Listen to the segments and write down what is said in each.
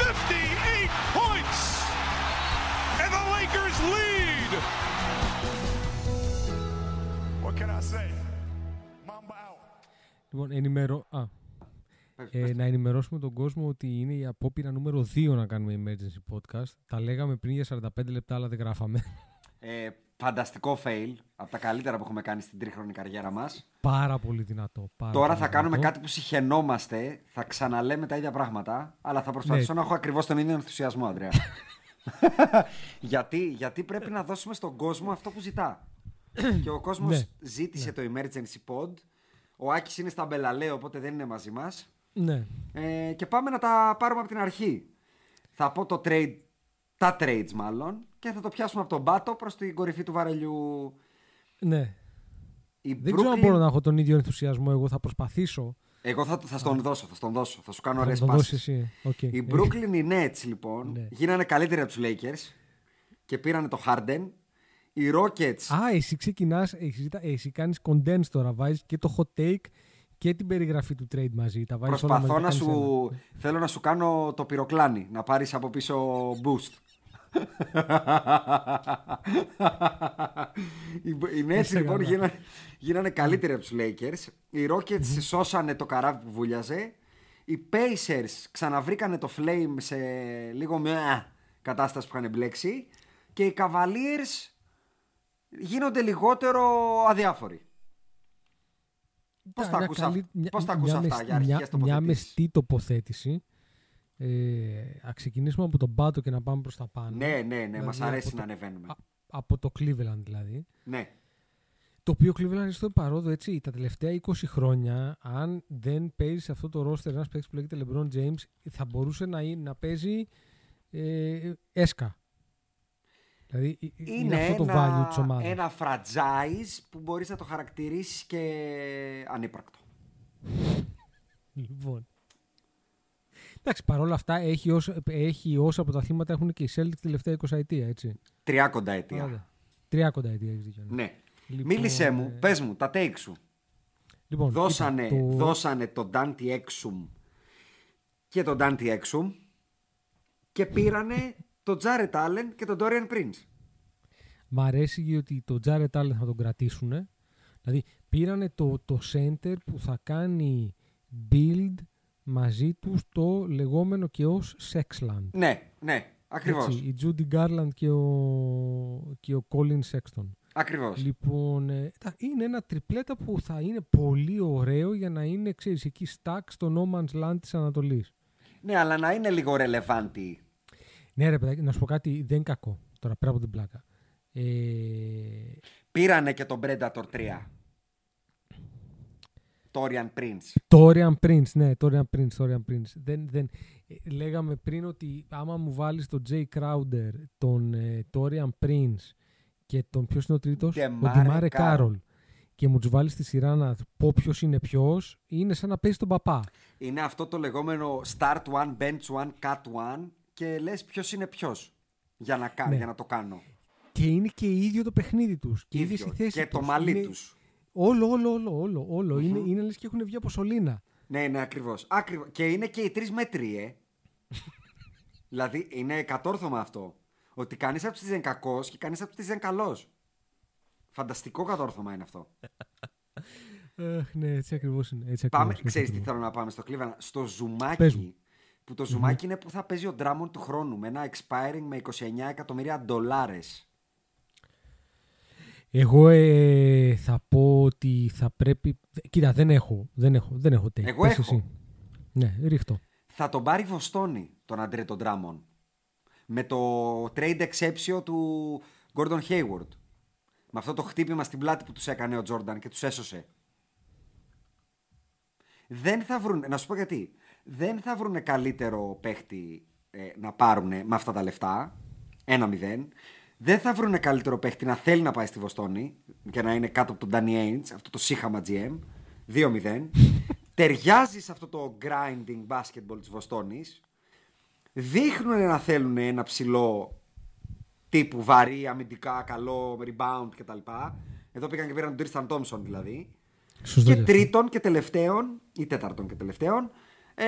58 points! And the Lakers lead! What can I say? Mamba out. Λοιπόν, ενημερώ... Α, ε, να ενημερώσουμε τον κόσμο ότι είναι η απόπειρα νούμερο 2 να κάνουμε emergency podcast. Τα λέγαμε πριν για 45 λεπτά, αλλά δεν γράφαμε. Ε, φανταστικό fail. Από τα καλύτερα που έχουμε κάνει στην τρίχρονη καριέρα μας. Πάρα πολύ δυνατό. Πάρα Τώρα πολύ θα κάνουμε δυνατό. κάτι που συχαινόμαστε. Θα ξαναλέμε τα ίδια πράγματα. Αλλά θα προσπαθήσω Ναι. να έχω ακριβώς τον ίδιο ενθουσιασμό, Αντρέα. γιατί, γιατί πρέπει να δώσουμε στον κόσμο αυτό που ζητά. και ο κόσμος Ναι. ζήτησε το emergency pod. Ο Άκης είναι στα Μπελαλέ, οπότε δεν είναι μαζί μας. Ναι. Ε, και πάμε να τα πάρουμε από την αρχή. Θα πω το trade, τα trades μάλλον, και θα το πιάσουμε από τον πάτο προς την κορυφή του βαρελιού. ναι. Η Δεν ξέρω αν Brooklyn- μπορώ να έχω τον ίδιο ενθουσιασμό. Εγώ θα προσπαθήσω. Εγώ θα, θα στον δώσω, θα στον δώσω. Θα σου κάνω Θα ωραίες τον πάσεις. δώσεις εσύ. Οκ. Οι Brooklyn οι Nets λοιπόν Ναι. γίνανε καλύτεροι από τους Lakers και πήρανε το Harden. Οι Rockets Α, εσύ ξεκινάς, εσύ, ζητά- εσύ κάνεις condense τώρα. Βάζεις και το hot take και την περιγραφή του trade μαζί. Τα βάζεις όλα προσπαθώ μαζί, να κάνεις σου... ένα. Θέλω να σου κάνω το πυροκλάνι, να πάρεις από πίσω boost. Οι, οι Nets Είσαι λοιπόν καλά. γίνανε, γίνανε καλύτεροι από τους Lakers. Οι Rockets σώσανε το καράβι που βούλιαζε. Οι Pacers ξαναβρήκανε το Flame σε λίγο μια κατάσταση που είχαν μπλέξει. Και οι Cavaliers γίνονται λιγότερο αδιάφοροι. Πώς Ήταν τα μια ακούς, καλή- αυ- μια- πώς τα ακούς μια αυτά μεσ- για αρχικές μια, μια τοποθετήσεις; μεστή τοποθέτηση. Ε, ας ξεκινήσουμε από τον πάτο και να πάμε προς τα πάνω. Ναι, ναι, ναι, Δηλαδή, μας αρέσει από να το- ανεβαίνουμε. α- από το Cleveland δηλαδή. Ναι. Το οποίο Cleveland είναι στο παρόδο έτσι τα τελευταία 20 χρόνια, αν δεν παίζει σε αυτό το roster ένας παίκτης που λέγεται LeBron James, θα μπορούσε να, είναι- να παίζει ε, έσκα. Δηλαδή ε, είναι, Είναι αυτό το ένα, value της ομάδας. ένα franchise που μπορείς να το χαρακτηρίσεις και ανύπαρκτο. Λοιπόν. Εντάξει, παρόλα αυτά έχει όσα, έχει όσα πρωταθλήματα έχουν και οι Celtics τη τελευταία 20 ετία, έτσι. 30 αιτία. Ωραία. 30 ετία έχεις δίκιο. ναι. Ναι. Λοιπόν, Μίλησέ μου, ε, πες μου, τα take σου. Λοιπόν, Δώσανε, κοίτα, το- δώσανε τον Dante Exum και τον Dante Exum και πήρανε τον Jared Allen και τον Dorian Prince. Μ' αρέσει ότι το Jared Allen θα τον κρατήσουν. Δηλαδή πήρανε το, το center που θα κάνει build μαζί τους το λεγόμενο και ως Sexland. Ναι, ναι, ακριβώς. Έτσι, η Judy Garland και ο, και ο Colin Sexton. Ακριβώς. Λοιπόν, ε, τα- είναι ένα τριπλέτα που θα είναι πολύ ωραίο για να είναι, ξέρεις, εκεί stack στο No Man's Land της Ανατολής. Ναι, αλλά να είναι λίγο relevanti. Ναι ρε παιδάκι, να σου πω κάτι, δεν είναι κακό. Τώρα πέρα από την πλάκα. Ε, Πήρανε και τον Predator 3. Torian Prince. Torian Prince, ναι, Torian Prince, Torian Prince. Δεν, δεν, ε, λέγαμε πριν ότι άμα μου βάλεις τον Jay Crowder, τον ε, Torian Prince και τον ποιος είναι ο τρίτος, ο Demare Demare Carroll. Carroll και μου τους βάλεις στη σειρά να πω ποιος είναι ποιος, είναι σαν να παίζει τον παπά. Είναι αυτό το λεγόμενο start one, bench one, cut one και λες ποιος είναι ποιος για να, κα- Ναι. για να το κάνω. Και είναι και ίδιο το παιχνίδι τους. Και οι Ίδιο. ίδιες οι θέσεις Και το τους. μαλλί Είναι- τους. Όλο, όλο, όλο, όλο. όλο. Είναι, είναι λες και έχουν βγει από σωλήνα. Ναι, ναι, ακριβώς. Ακριβώς. Και είναι και οι τρεις μέτροι, ε. δηλαδή είναι κατόρθωμα αυτό. Ότι κανείς από τους τρεις δεν είναι κακός και κανείς από τους τρεις δεν είναι καλός. Φανταστικό κατόρθωμα είναι αυτό. Αχ, ναι, έτσι ακριβώς είναι. Έτσι Πάμε, ακριβώς, έτσι ξέρεις τι ακριβώς. θέλω να πάμε στο Cleveland. Στο Πες ζουμάκι. μου. Που το ζουμάκι είναι που θα παίζει ο Drummond του χρόνου. Με ένα expiring με 29 εκατομμύρια ντολάρες. Εγώ ε, θα πω ότι θα πρέπει. Κοίτα, δεν έχω. Δεν έχω, δεν έχω take. Εγώ Πες έχω. εσύ. Ναι, ρίχτω. θα τον πάρει Βοστόνη τον Αντρέ τον Ντράμον. Με το trade exception του Gordon Hayward. Με αυτό το χτύπημα στην πλάτη που τους έκανε ο Τζόρνταν και τους έσωσε. Δεν θα βρουν, να σου πω γιατί. Δεν θα βρουν καλύτερο παίχτη ε, να πάρουν με αυτά τα λεφτά. 1-0. Δεν θα βρουν καλύτερο παίχτη να θέλει να πάει στη Βοστόνη και να είναι κάτω από τον Danny Ainge, αυτό το σύχαμα GM. 2-0. Ταιριάζει σε αυτό το grinding basketball της Βοστόνης. Δείχνουν να θέλουν ένα ψηλό τύπου βαρύ, αμυντικά, καλό, rebound κτλ. Εδώ πήγαν και πήραν τον Tristan Thompson δηλαδή. Σωστό και και αυτό. τρίτον και τελευταίον, ή τέταρτον και τελευταίον, ε,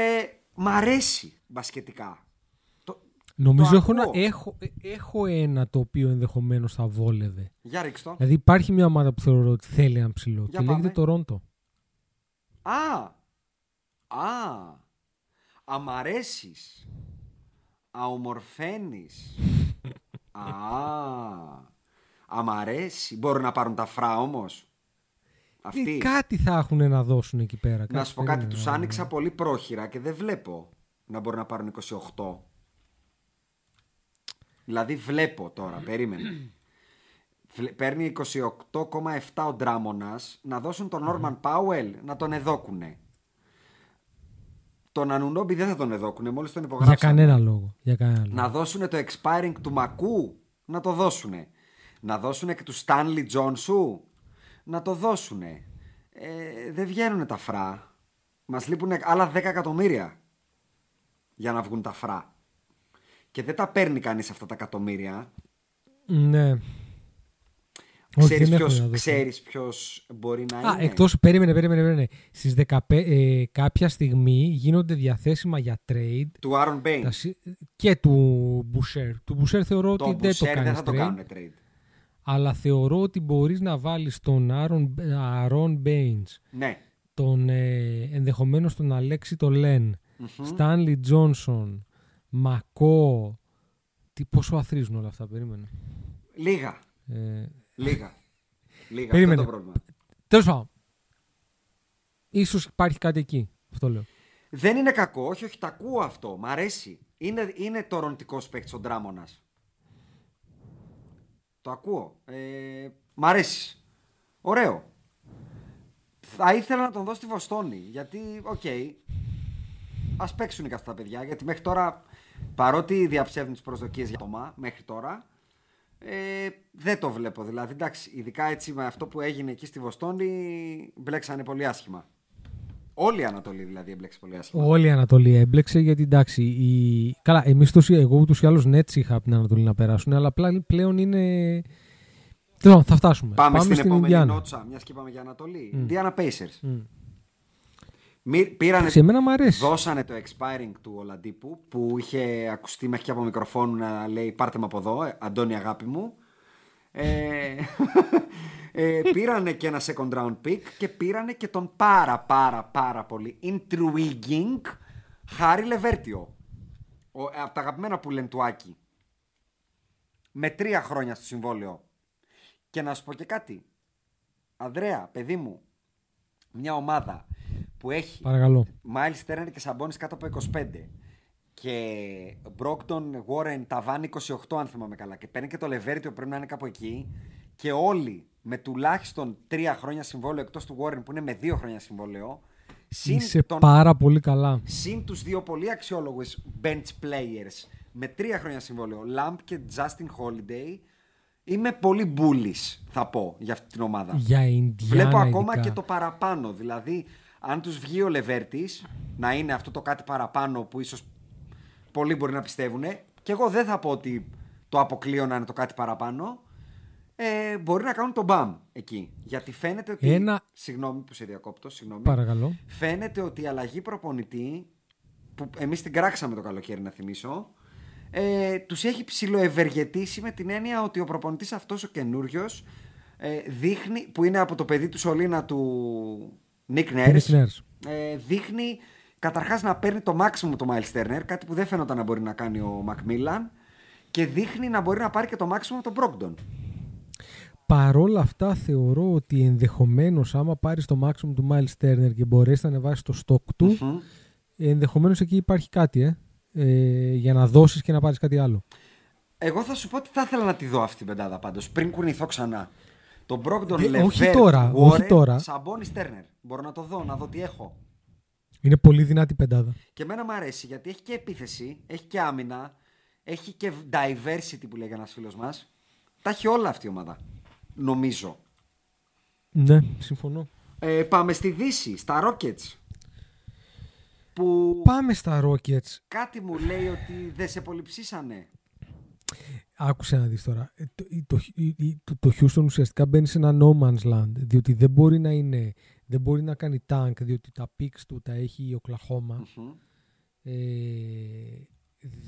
μ' αρέσει μπασκετικά. Το, Νομίζω το έχω, ένα- ακούω. έχω, ε, έχω ένα το οποίο ενδεχομένως θα βόλευε. Για ρίξ το. Δηλαδή υπάρχει μια ομάδα που θεωρώ ότι θέλει ένα ψηλό Για και λέγεται πάμε. το Ρόντο. Α! Α! Αμ' αρέσεις. Αομορφαίνεις. Α! Αμ' αρέσει. Μπορούν να πάρουν τα φρά όμως. Αυτοί. Ε, κάτι θα έχουν να δώσουν εκεί πέρα. Να κάτι σου πω κάτι, περίμενε, τους να- άνοιξα πολύ πρόχειρα και δεν βλέπω να μπορούν να πάρουν 28. Δηλαδή βλέπω τώρα, περίμενε. Βλε- Παίρνει 28,7 ο Ντράμονας να δώσουν τον Νόρμαν Πάουελ να τον εδώκουνε. Τον Ανουνόμπι δεν θα τον εδώκουνε, μόλις τον Για υπογράψαν. κανένα λόγο. Για κανένα λόγο. Να δώσουν το expiring του Μακού, να το δώσουνε. Να δώσουν και του Stanley Τζόνσου, να το δώσουνε. Ε, δεν βγαίνουν τα φρά. Μας λείπουν άλλα 10 εκατομμύρια για να βγουν τα φρά. Και δεν τα παίρνει κανείς αυτά τα εκατομμύρια. Ναι. Όχι, Ξέρεις δεν έχω ποιος, να δώσω. ξέρεις ποιος μπορεί να Α, είναι; εκτός, περίμενε, περίμενε, περίμενε. Στις 15, ε, κάποια στιγμή γίνονται διαθέσιμα για trade Του Άρον Μπέινς. τα συ- και του Μπουσέρ. Του Μπουσέρ θεωρώ Το ότι δεν το Μπουσέρ κάνεις δεν θα το trade, κάνουν trade. αλλά θεωρώ ότι μπορείς να βάλεις τον Άρον, Άρον Μπέινς, Ναι. τον ε, ενδεχομένως τον Αλέξη το Λεν, Στάνλι Τζόνσον, Μακό. Τι, πόσο αθροίζουν όλα αυτά, περίμενε. Λίγα. Ε, Λίγα. Λίγα. Αυτό Περίμενε. είναι το πρόβλημα. Τέλος πάντων. Ίσως υπάρχει κάτι εκεί. Αυτό λέω. Δεν είναι κακό, όχι, όχι, το ακούω αυτό. Μ' αρέσει. Είναι, είναι τοροντικός παίκτης ο Ντράμοντ. Το ακούω. Ε, μ' αρέσεις. Ωραίο. Θα ήθελα να τον δω στη Βοστόνη. Γιατί, οκ, ας παίξουν και αυτά τα παιδιά. Γιατί μέχρι τώρα, παρότι διαψεύδουν τις προσδοκίες για το ΜΑ μέχρι τώρα, ε, δεν το βλέπω. Δηλαδή, εντάξει, ειδικά έτσι με αυτό που έγινε εκεί στη Βοστόνη, μπλέξανε πολύ άσχημα. Όλη η Ανατολή δηλαδή έμπλεξε πολύ άσχημα. Όλη η Ανατολή έμπλεξε γιατί εντάξει. Η... Καλά, εμείς εγώ ούτως ή άλλως νέτσι είχα από την Ανατολή να περάσουν, αλλά πλά- πλέον είναι. Τέλος πάντων, θα φτάσουμε. Πάμε, στην, επόμενη Ινδιάνα. νότσα, μιας και είπαμε για Ανατολή. Indiana Pacers. Μμ. Μη- Πήρανε, Σε εμένα μου αρέσει. δώσανε το expiring του Ολαντίπου που είχε ακουστεί μέχρι και από μικροφόνου να λέει πάρτε με από εδώ, ε, Αντώνη αγάπη μου. Ε, ε, πήρανε και ένα second round pick και πήρανε και τον πάρα πάρα πάρα πολύ intriguing Χάρη Λεβέρτιο. Ο, ε, από τα αγαπημένα που λένε του Άκη. Με τρία χρόνια στο συμβόλαιο. Και να σου πω και κάτι. Ανδρέα, παιδί μου, μια ομάδα που έχει Παρακαλώ. Miles Turner και Σαμπόνις κάτω από 25 και Brockton, Warren, Ταβάνι 28 αν θυμάμαι καλά και παίρνει και το Λεβέρτιο που πρέπει να είναι κάπου εκεί και όλοι με τουλάχιστον τρία χρόνια συμβόλαιο εκτός του Warren που είναι με δύο χρόνια συμβόλαιο συν, Είσαι τον, πάρα πολύ καλά. συν τους δύο πολύ αξιόλογους bench players με τρία χρόνια συμβόλαιο Lamp και Justin Holiday Είμαι πολύ μπούλη, θα πω, για αυτή την ομάδα. Για Ινδιάνα Βλέπω ακόμα ειδικά. και το παραπάνω. Δηλαδή, αν τους βγει ο Λεβέρτης να είναι αυτό το κάτι παραπάνω που ίσως πολλοί μπορεί να πιστεύουν, και εγώ δεν θα πω ότι το αποκλείω να είναι το κάτι παραπάνω. Ε, μπορεί να κάνουν τον μπαμ εκεί. Γιατί φαίνεται ότι. Ένα- Συγγνώμη που σε διακόπτω, συγγνώμη. Παρακαλώ. Φαίνεται ότι η αλλαγή προπονητή, που εμείς την κράξαμε το καλοκαίρι να θυμίσω, ε, τους έχει ψηλοευεργετήσει με την έννοια ότι ο προπονητής αυτός ο καινούριος ε, δείχνει, που είναι από το παιδί του Σολίνα του Nick Του Nurse, Nick Nurse. ε, δείχνει καταρχάς να παίρνει το maximum το Miles Turner, κάτι που δεν φαίνονταν να μπορεί να κάνει ο Macmillan και δείχνει να μπορεί να πάρει και το maximum τον Brogdon. Παρόλα αυτά θεωρώ ότι ενδεχομένως άμα πάρεις το maximum του Miles Turner και μπορέσεις να ανεβάσεις το stock του Μμμ. ενδεχομένως εκεί υπάρχει κάτι ε, ε, για να δώσεις και να πάρεις κάτι άλλο. Εγώ θα σου πω ότι θα ήθελα να τη δω αυτή την πεντάδα πάντως. Πριν κουνηθώ ξανά. Τον Brogdon Δε- Levert, όχι τώρα, Warren, όχι τώρα. Σαμπόνι Στέρνερ. Μπορώ να το δω, να δω τι έχω. Είναι πολύ δυνατή πεντάδα. Και εμένα μου αρέσει γιατί έχει και επίθεση, έχει και άμυνα, έχει και diversity που λέγει ένας φίλος μας. Τα έχει όλα αυτή η ομάδα. Νομίζω. Ναι, συμφωνώ. Ε, πάμε στη Δύση, στα Rockets. Που Πάμε στα Rockets. κάτι μου λέει ότι δεν σε πολυψήσανε. Άκουσε να δεις τώρα. Ε, Το, το, το, το Houston ουσιαστικά μπαίνει σε ένα no man's land. Διότι δεν μπορεί να είναι, δεν μπορεί να κάνει tank, διότι τα picks του τα έχει η Οκλαχώμα. Μμμ. Ε,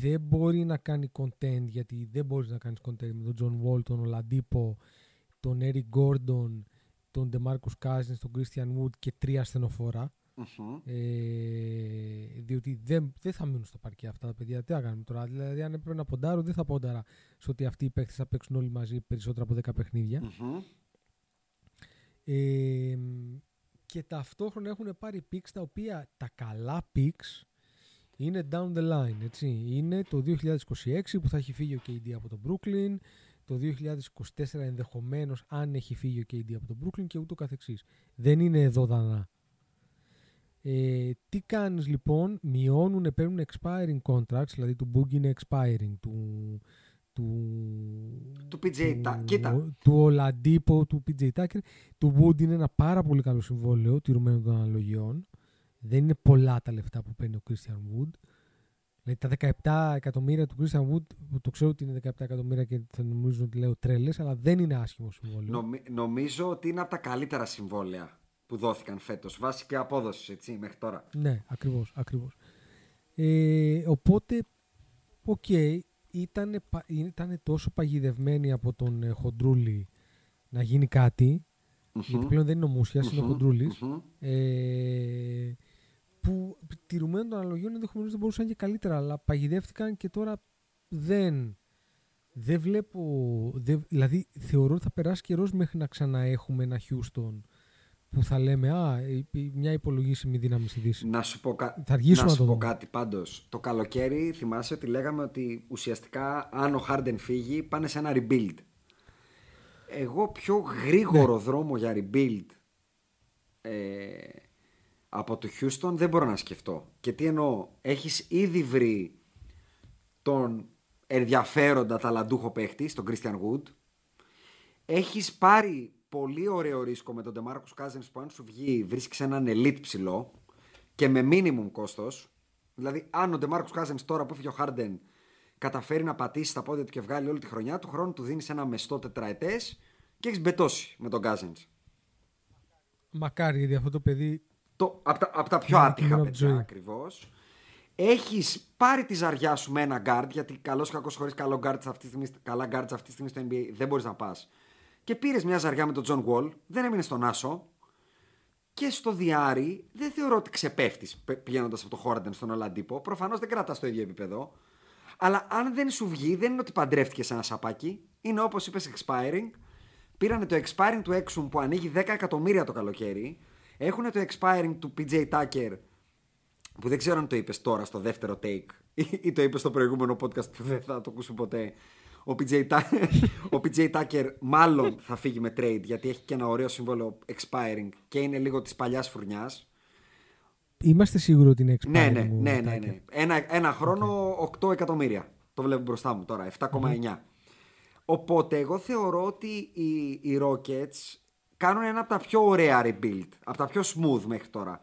δεν μπορεί να κάνει content, γιατί δεν μπορείς να κάνεις content με τον John Wall, τον Oladipo, τον Eric Gordon, τον DeMarcus Cousins, τον Christian Wood και τρία στενοφόρα. Μμμ. Ε, διότι δεν, δεν θα μείνουν στο παρκέ αυτά τα παιδιά. Τι θα κάνουμε τώρα; Δηλαδή, αν έπρεπε να ποντάρω, δεν θα πόνταρα σε ότι αυτοί οι παίκτες θα παίξουν όλοι μαζί περισσότερα από 10 παιχνίδια. Μμμ. Ε, και ταυτόχρονα έχουν πάρει picks τα οποία τα καλά picks είναι down the line. Έτσι. Είναι το 2026 που θα έχει φύγει ο KD από το Brooklyn, το 2024 ενδεχομένως αν έχει φύγει ο KD από το Brooklyn και ούτω καθεξής. Δεν είναι εδώ δανά. Ε, τι κάνεις λοιπόν, μειώνουν, παίρνουν expiring contracts, δηλαδή του Boogie είναι expiring, του, του, Του PJ Τα- κοίτα. του Ολαντίπο, του PJ Tucker. Του Wood είναι ένα πάρα πολύ καλό συμβόλαιο τηρουμένο των αναλογιών. Δεν είναι πολλά τα λεφτά που παίρνει ο Christian Wood. Δηλαδή τα 17 εκατομμύρια του Christian Wood, που το ξέρω ότι είναι 17 εκατομμύρια και θα νομίζουν ότι λέω τρέλες, αλλά δεν είναι άσχημο συμβόλαιο. Νομι- νομίζω ότι είναι από τα καλύτερα συμβόλαια που δόθηκαν φέτος. Βάσει και απόδοσης, έτσι, μέχρι τώρα. Ναι, ακριβώς, ακριβώς. Ε, οπότε, οκ, ήταν, ήταν τόσο παγιδευμένοι από τον ε, Χοντρούλη να γίνει κάτι, γιατί πλέον δεν είναι ο Μούσιας, είναι ο Χοντρούλης, Μμμ. ε, που τηρουμένων των αναλογιών ενδεχομένως δεν μπορούσαν και καλύτερα, αλλά παγιδεύτηκαν και τώρα δεν. Δεν βλέπω. Δεν, δηλαδή, θεωρώ ότι θα περάσει καιρός μέχρι να ξαναέχουμε ένα Houston που θα λέμε Α, η- η- μια υπολογίσιμη δύναμη στη Δύση. Να σου πω, κα... Θα αργήσουμε να να σου το πω δούμε. κάτι πάντως. Το καλοκαίρι θυμάσαι ότι λέγαμε ότι ουσιαστικά αν ο Harden φύγει πάνε σε ένα rebuild. Εγώ πιο γρήγορο Ναι. δρόμο για rebuild ε, από το Houston δεν μπορώ να σκεφτώ. Και τι εννοώ, έχεις ήδη βρει τον ενδιαφέροντα ταλαντούχο παίχτη, τον Christian Wood. Έχεις πάρει πολύ ωραίο ρίσκο με τον DeMarcus Cousins που αν σου βγει βρίσκεις έναν elite ψηλό και με minimum κόστος. Δηλαδή αν ο DeMarcus Cousins τώρα που έφυγε ο Harden καταφέρει να πατήσει τα πόδια του και βγάλει όλη τη χρονιά του χρόνου του δίνεις ένα μεστό τετραετές και έχεις μπετώσει με τον Cousins. Μακάρι, γιατί αυτό το παιδί Το, από, τα, απ' τα πιο Είναι άτυχα κείμενο από τη παιδιά ζωή. ακριβώς. Έχεις πάρει τη ζαριά σου με ένα guard, γιατί καλός ή κακός χωρίς καλό guards αυτή τη στιγμή, καλά guards αυτή τη στιγμή στο NBA δεν μπορείς να πας. Και πήρες μια ζαριά με τον John Wall, δεν έμεινε στον Άσο. Και στο διάρρη δεν θεωρώ ότι ξεπέφτεις πηγαίνοντας από το Χόρντεν στον Ολαντίπο. Προφανώς δεν κρατάς το ίδιο επίπεδο. Αλλά αν δεν σου βγει, δεν είναι ότι παντρεύτηκες ένα σαπάκι. Είναι όπως είπες expiring. Πήρανε το expiring του Exum που ανοίγει 10 εκατομμύρια το καλοκαίρι. Έχουν το expiring του PJ Tucker που δεν ξέρω αν το είπες τώρα στο δεύτερο take ή, ή το είπες στο προηγούμενο podcast που δεν θα το ακούσω ποτέ. Ο PJ, Ta- ο PJ Tucker μάλλον θα φύγει με trade γιατί έχει και ένα ωραίο συμβόλαιο expiring και είναι λίγο της παλιάς φουρνιάς. Είμαστε σίγουροι ότι είναι expiring. Ναι, ναι, ο ναι, ναι, Tucker; ναι. Ένα, ένα χρόνο 8 εκατομμύρια. Το βλέπω μπροστά μου τώρα, 7,9. Οπότε εγώ θεωρώ ότι οι, οι Rockets κάνουν ένα από τα πιο ωραία rebuild, από τα πιο smooth μέχρι τώρα.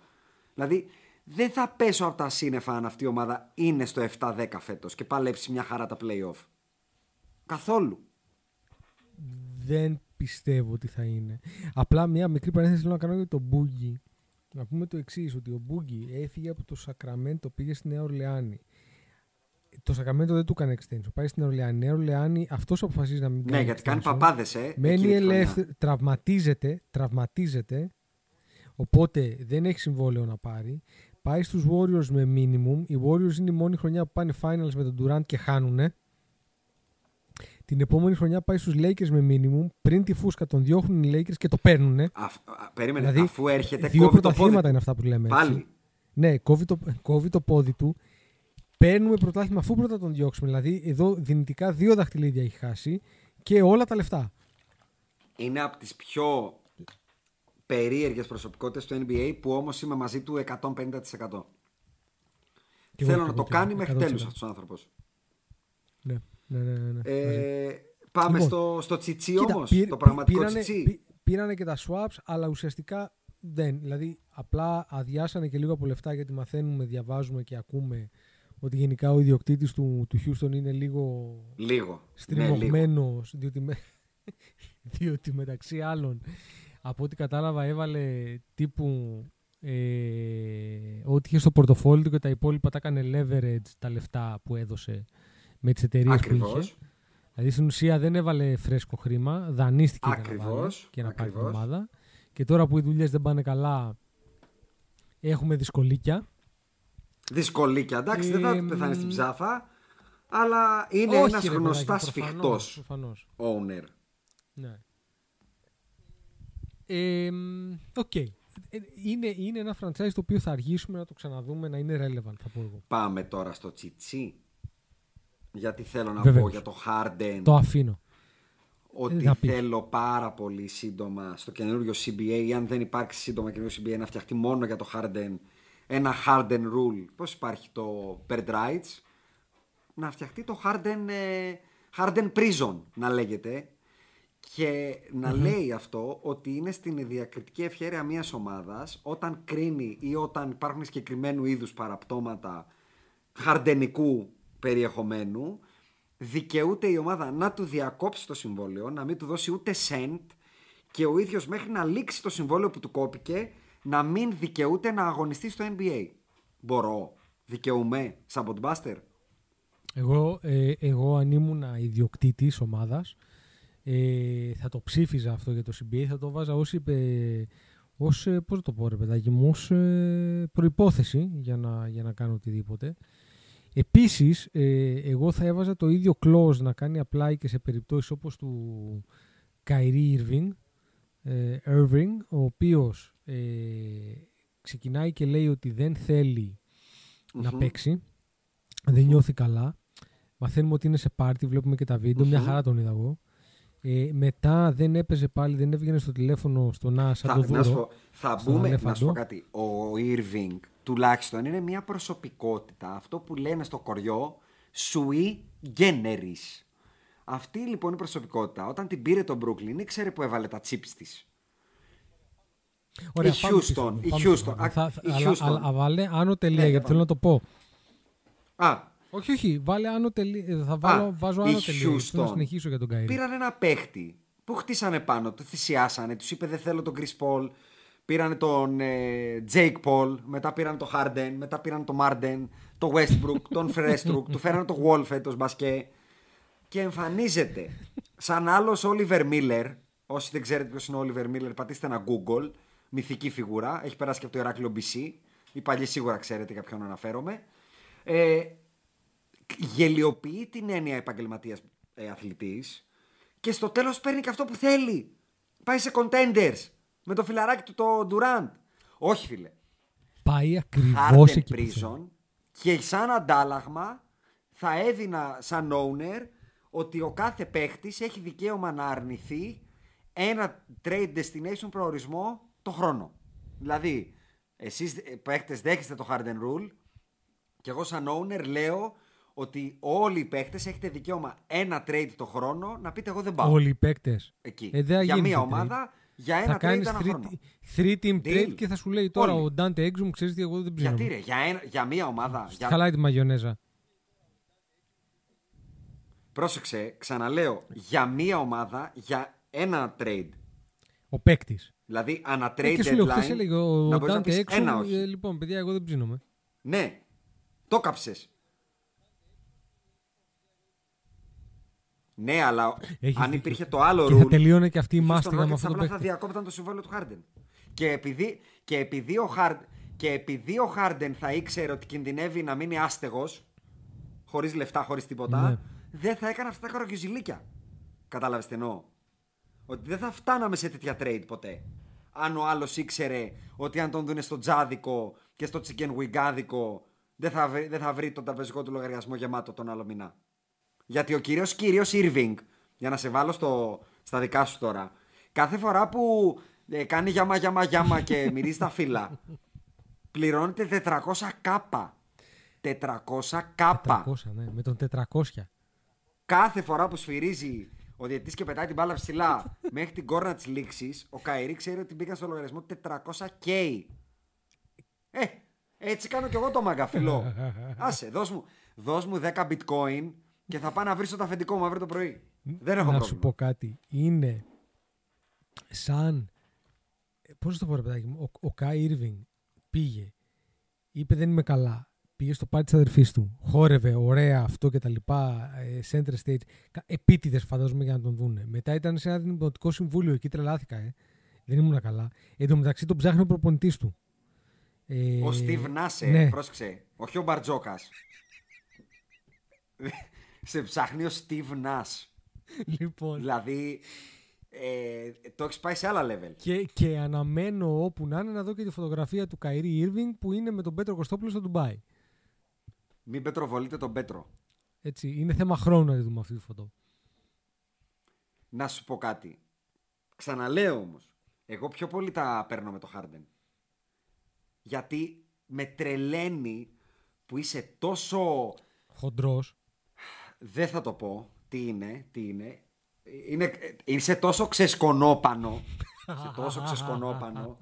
Δηλαδή δεν θα πέσω από τα σύννεφα αν αυτή η ομάδα είναι στο 7-10 φέτος και παλέψει μια χαρά τα playoff. Καθόλου. Δεν πιστεύω ότι θα είναι. Απλά μια μικρή παρένθεση θέλω να κάνω για τον Boogie. Να πούμε το εξής, ότι ο Boogie έφυγε από το Σακραμέντο, πήγε στη Νέα Ορλεάνη. Το Σακραμέντο δεν του έκανε extension. Πάει στη Νέα Ορλεάνη. Νέα Ορλεάνη αυτός αποφασίζει να μην κάνει. Ναι, γιατί κάνει extension. παπάδες, ε. Μένει εκείνη τη χρονιά. ελεύθερο, τραυματίζεται, τραυματίζεται, οπότε δεν έχει συμβόλαιο να πάρει. Πάει στους Warriors με minimum. Οι Warriors είναι η μόνη χρονιά που πάνε finals με τον Durant και χάνουνε. Την επόμενη χρονιά πάει στους Lakers με minimum. Πριν τη φούσκα τον διώχνουν οι Lakers και το παίρνουνε. Αφ- α, περίμενε, Δηλαδή, αφού έρχεται δύο κόβει το πόδι. πρωταθλήματα του. είναι αυτά που λέμε. έτσι. Πάλι. Ναι, κόβει το, κόβει το πόδι του. Παίρνουμε πρωτάθλημα αφού πρώτα τον διώξουμε. Δηλαδή, εδώ δυνητικά δύο δαχτυλίδια έχει χάσει και όλα τα λεφτά. Είναι από τις πιο περίεργες προσωπικότητες του NBA που όμως είμαι μαζί του 150%. Και εγώ- Θέλω να εγώ το και κάνει εγώ, μέχρι 100%. τέλους αυτός ο άνθρωπος. Ναι, ναι, ναι. ναι, ναι. Μαζί. Ε, πάμε Λοιπόν, στο, στο τσιτσί Κοίτα, όμως, πήρ- το πραγματικό πήρανε, τσιτσί. πή- πήρανε και τα swaps, αλλά ουσιαστικά δεν. Δηλαδή, απλά αδειάσανε και λίγο από λεφτά γιατί μαθαίνουμε, διαβάζουμε και ακούμε ότι γενικά ο ιδιοκτήτης του, του Houston είναι λίγο Λίγο. Ναι, λίγο. στριμωγμένος, διότι, με, διότι μεταξύ άλλων από ό,τι κατάλαβα έβαλε τύπου ε, ό,τι είχε στο πορτοφόλι του και τα υπόλοιπα τα έκανε leverage τα λεφτά που έδωσε με τις εταιρείες που είχε. Ακριβώς. Δηλαδή στην ουσία δεν έβαλε φρέσκο χρήμα, δανείστηκε για να Ακριβώς, βάλει και να πάρει την ακριβώς. ομάδα. Και τώρα που οι δουλειές δεν πάνε καλά, έχουμε δυσκολίκια. Δυσκολίκια, εντάξει, δεν θα Ε, πεθάνει μ, στην ψάθα. Αλλά είναι Όχι, ένας ρε παιδάκι, γνωστάς προφανώς, σφιχτός προφανώς. owner. Ναι. Ε, μ, Οκ. Ε, Είναι, είναι ένα franchise το οποίο θα αργήσουμε να το ξαναδούμε να είναι relevant, θα πω εγώ. Πάμε τώρα στο τσιτσί. Γιατί θέλω να Βεβαίως. πω για το Harden Το αφήνω. ότι να πεις. θέλω πάρα πολύ σύντομα στο καινούριο CBA ή αν δεν υπάρξει σύντομα καινούριο CBA να φτιαχτεί μόνο για το Harden ένα Harden rule. Πώς υπάρχει το Bird Rights; Να φτιαχτεί το Harden, ε, Harden Prison να λέγεται και να λέει αυτό ότι είναι στην διακριτική ευχαίρεια μιας ομάδας όταν κρίνει ή όταν υπάρχουν συγκεκριμένου είδους παραπτώματα χαρντενικού περιεχομένου δικαιούται η ομάδα να του διακόψει το συμβόλαιο, να μην του δώσει ούτε cent και ο ίδιος μέχρι να λήξει το συμβόλαιο που του κόπηκε να μην δικαιούται να αγωνιστεί στο NBA. Μπορώ, δικαιούμαι, σαν Botbuster. Εγώ, ε, εγώ αν ήμουν ιδιοκτήτης ομάδας, ε, θα το ψήφιζα αυτό για το CBA, θα το βάζα ως, ε, ως ε, πώς να το πω ρε παιδάκι μου, ως ε, προϋπόθεση για να, για να κάνω οτιδήποτε. Επίσης, ε, εγώ θα έβαζα το ίδιο clause να κάνει apply και σε περιπτώσεις όπως του Kyrie Irving, ε, Irving ο οποίος ε, ξεκινάει και λέει ότι δεν θέλει να παίξει, δεν νιώθει καλά. Μαθαίνουμε ότι είναι σε πάρτι, βλέπουμε και τα βίντεο, μια χαρά τον είδα εγώ. Ε, μετά δεν έπαιζε πάλι, δεν έβγαινε στο τηλέφωνο στο να σαν Θα, το να σου δούρο. πω, θα στον μπούμε, να Αλέφαντο. σου πω κάτι. Ο Irving τουλάχιστον είναι μια προσωπικότητα. Αυτό που λένε στο κοριό, sui generis. Αυτή λοιπόν η προσωπικότητα, όταν την πήρε το Brooklyn, ήξερε που έβαλε τα chips της. Ωραία, η πάμε πίσω, Houston, η πάμε Houston, πίσω. α, Θα- θα- η αλλά- Houston. αλλά- αλλά βάλε άνω τελεία, Ναι, γιατί πάμε. θέλω να το πω. Α, Όχι, όχι, βάλε άνω τελεία. ε, Θα βάλω, βάζω η άνω τελεία. γιατί Θέλω να Houston συνεχίσω για τον Καϊρή. Πήραν ένα παίχτη που χτίσανε πάνω, του θυσιάσανε, τους είπε δεν θέλω τον Chris Paul. Πήραν τον ε, Jake Paul, μετά πήραν τον Harden, μετά πήραν τον Marden, τον Westbrook, τον Westbrook, του φέραν τον Wall φέτος μπασκέ και εμφανίζεται σαν άλλος Oliver Miller. Όσοι δεν ξέρετε ποιος είναι ο Oliver Miller, πατήστε ένα Google. Μυθική φιγούρα, έχει περάσει και από το Ηράκλειο BC. Οι παλιοί σίγουρα ξέρετε για ποιον αναφέρομαι. Ε, γελιοποιεί την έννοια επαγγελματίας ε, αθλητής και στο τέλος παίρνει και αυτό που θέλει. Πάει σε contenders με το φιλαράκι του το Durant. Όχι, φίλε. Πάει ακριβώς Harden εκεί. που θέλω. Prison και σαν αντάλλαγμα θα έδινα σαν owner ότι ο κάθε παίχτης έχει δικαίωμα να αρνηθεί ένα trade destination προορισμό το χρόνο. Δηλαδή, εσείς ε, παίχτες δέχεστε το Harden Rule και εγώ σαν owner λέω ότι όλοι οι παίχτες έχετε δικαίωμα ένα trade το χρόνο να πείτε εγώ δεν πάω. Όλοι οι παίκτες. Εκεί. Ε, δεν για γίνεται μία trade. ομάδα, για Θα ένα trade κάνεις ένα χρόνο. 3 team Deal. trade και θα σου λέει τώρα Όλοι. ο Ντάντε Έξουμ, ξέρεις τι, εγώ δεν ψήνω. Γιατί ρε, για, ένα, για μία ομάδα. Για... Χαλάει τη μαγιονέζα. Πρόσεξε, ξαναλέω, για μία ομάδα, για ένα trade. Ο παίκτης. Δηλαδή, ανα Ε, trade και σου λέω, deadline, χθες έλεγε ο να μπορείς να Ντάντε πεις Έξουμ. ένα όχι. ε, λοιπόν, παιδιά, εγώ δεν ψήνομαι. Ναι, το κάψες. Ναι, αλλά Έχεις αν δίκιο. υπήρχε το άλλο Και θα rule, τελείωνε και αυτή η ίσως το μάστιγα με Rockets αυτό το απλά θα παίκτη. διακόπταν το συμβόλαιο του Χάρντεν. Και επειδή, και επειδή ο Χάρντεν και επειδή ο Χάρντεν θα ήξερε ότι κινδυνεύει να μείνει άστεγος, χωρίς λεφτά, χωρίς τίποτα, Ναι. δεν θα έκανε αυτά τα καροκιουζιλίκια. Κατάλαβες τι εννοώ; Ότι δεν θα φτάναμε σε τέτοια trade ποτέ. Αν ο άλλος ήξερε ότι αν τον δούνε στο τζάδικο και στο τσικενγουιγκάδικο, δεν θα, βρει, δεν θα βρει τον τραπεζικό του λογαριασμό γεμάτο τον άλλο μήνα. Γιατί ο κύριος κύριος Irving, για να σε βάλω στο, στα δικά σου τώρα, κάθε φορά που ε, κάνει γιάμα γιάμα γιάμα και μυρίζει τα φύλλα, πληρώνεται 400 κάπα. 400 κάπα. 400, ναι, με τον 400. Κάθε φορά που σφυρίζει ο διαιτητής και πετάει την μπάλα ψηλά μέχρι την κόρνα της λήξης, ο Καϊρή ξέρει ότι μπήκαν στο λογαριασμό 400K. Ε, έτσι κάνω κι εγώ το μαγκαφιλό. Άσε, δώσ' μου, δώσ' μου 10 bitcoin και θα πάω να βρίσω το αφεντικό μου αύριο το πρωί. Δεν έχω να πρόβλημα. σου πω κάτι. Είναι σαν. Πώς το πω, ρε παιδάκι μου. Ο, ο Κάι Ήρβινγκ πήγε. Είπε δεν είμαι καλά. Πήγε στο πάρτι της αδερφής του. Χόρευε, ωραία αυτό και τα λοιπά. ε, Center stage. Επίτηδες φαντάζομαι για να τον δούνε. Μετά ήταν σε ένα δημοτικό συμβούλιο. Εκεί τρελάθηκα, ε. Δεν ήμουν καλά. Εν τω μεταξύ τον ψάχνει ο προπονητής του. Ε, Ο Steve Νάσε, ναι. πρόσεξε, όχι ο Μπαρτζόκας. Σε ψάχνει ο Steve Nash. Λοιπόν. Δηλαδή, ε, το έχεις πάει σε άλλα level. Και, και αναμένω όπου να είναι να δω και τη φωτογραφία του Καϊρή Ήρβινγκ που είναι με τον Πέτρο Κωστόπουλο στο Ντουμπάι. Μην πετροβολείτε τον Πέτρο. Έτσι, είναι θέμα χρόνου να τη δούμε αυτή τη φωτό. Να σου πω κάτι. Ξαναλέω όμως. Εγώ πιο πολύ τα παίρνω με το Harden. Γιατί με τρελαίνει που είσαι τόσο. Χοντρός. Δεν θα το πω τι είναι, τι είναι. είναι είσαι τόσο ξεσκονόπανο. είσαι τόσο ξεσκονόπανο.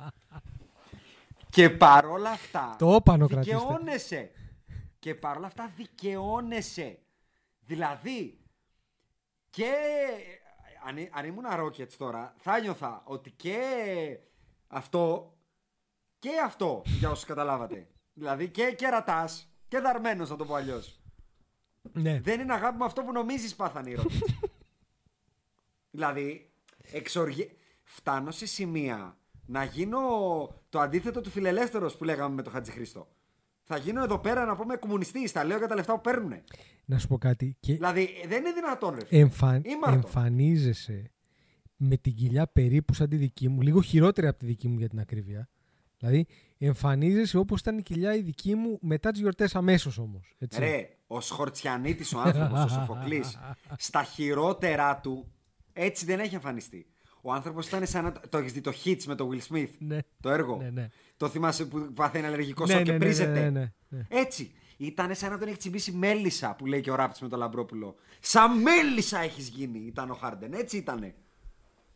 και παρόλα αυτά. Το όπανο κρατήστε. δικαιώνεσαι. Και παρόλα αυτά δικαιώνεσαι. Δηλαδή, και αν, αν ήμουν Rockets τώρα, θα νιώθα ότι και αυτό και αυτό, για όσους καταλάβατε. δηλαδή και κερατάς και δαρμένος, να το πω αλλιώς. Ναι. Δεν είναι αγάπη με αυτό που νομίζεις πάθανε οι Rockets. δηλαδή, εξοργε... φτάνω σε σημεία να γίνω το αντίθετο του φιλελεύθερος που λέγαμε με τον Χατζη Χρήστο. Θα γίνω εδώ πέρα να πούμε κομμουνιστής. Τα λέω για τα λεφτά που παίρνουν. Να σου πω κάτι. Και Δηλαδή δεν είναι δυνατόν, ρε. φίλε. εμφα... Ήμαρτο. εμφανίζεσαι με την κοιλιά περίπου σαν τη δική μου, λίγο χειρότερη από τη δική μου για την ακρίβεια. Δηλαδή, εμφανίζεσαι όπως ήταν η κοιλιά η δική μου μετά τις γιορτές αμέσως όμως. Ρε, ο Σχορτσιανίτης ο άνθρωπος, ο Σοφοκλής, στα χειρότερά του, έτσι δεν έχει εμφανιστεί. Ο άνθρωπος ήταν σαν να... Το έχεις δει το Hits με τον Will Smith, Ναι. το έργο. Ναι, ναι. Το θυμάσαι που παθαίνει αλλεργικό Ναι, σοκ και ναι, ναι, πρίζεται; ναι, ναι, ναι. Έτσι. Ήταν σαν να τον έχει τσιμπήσει μέλισσα που λέει και ο Ράπτης με τον Λαμπρόπουλο. Σαν μέλισσα έχεις γίνει, ήταν ο Χάρντεν. Έτσι ήτανε.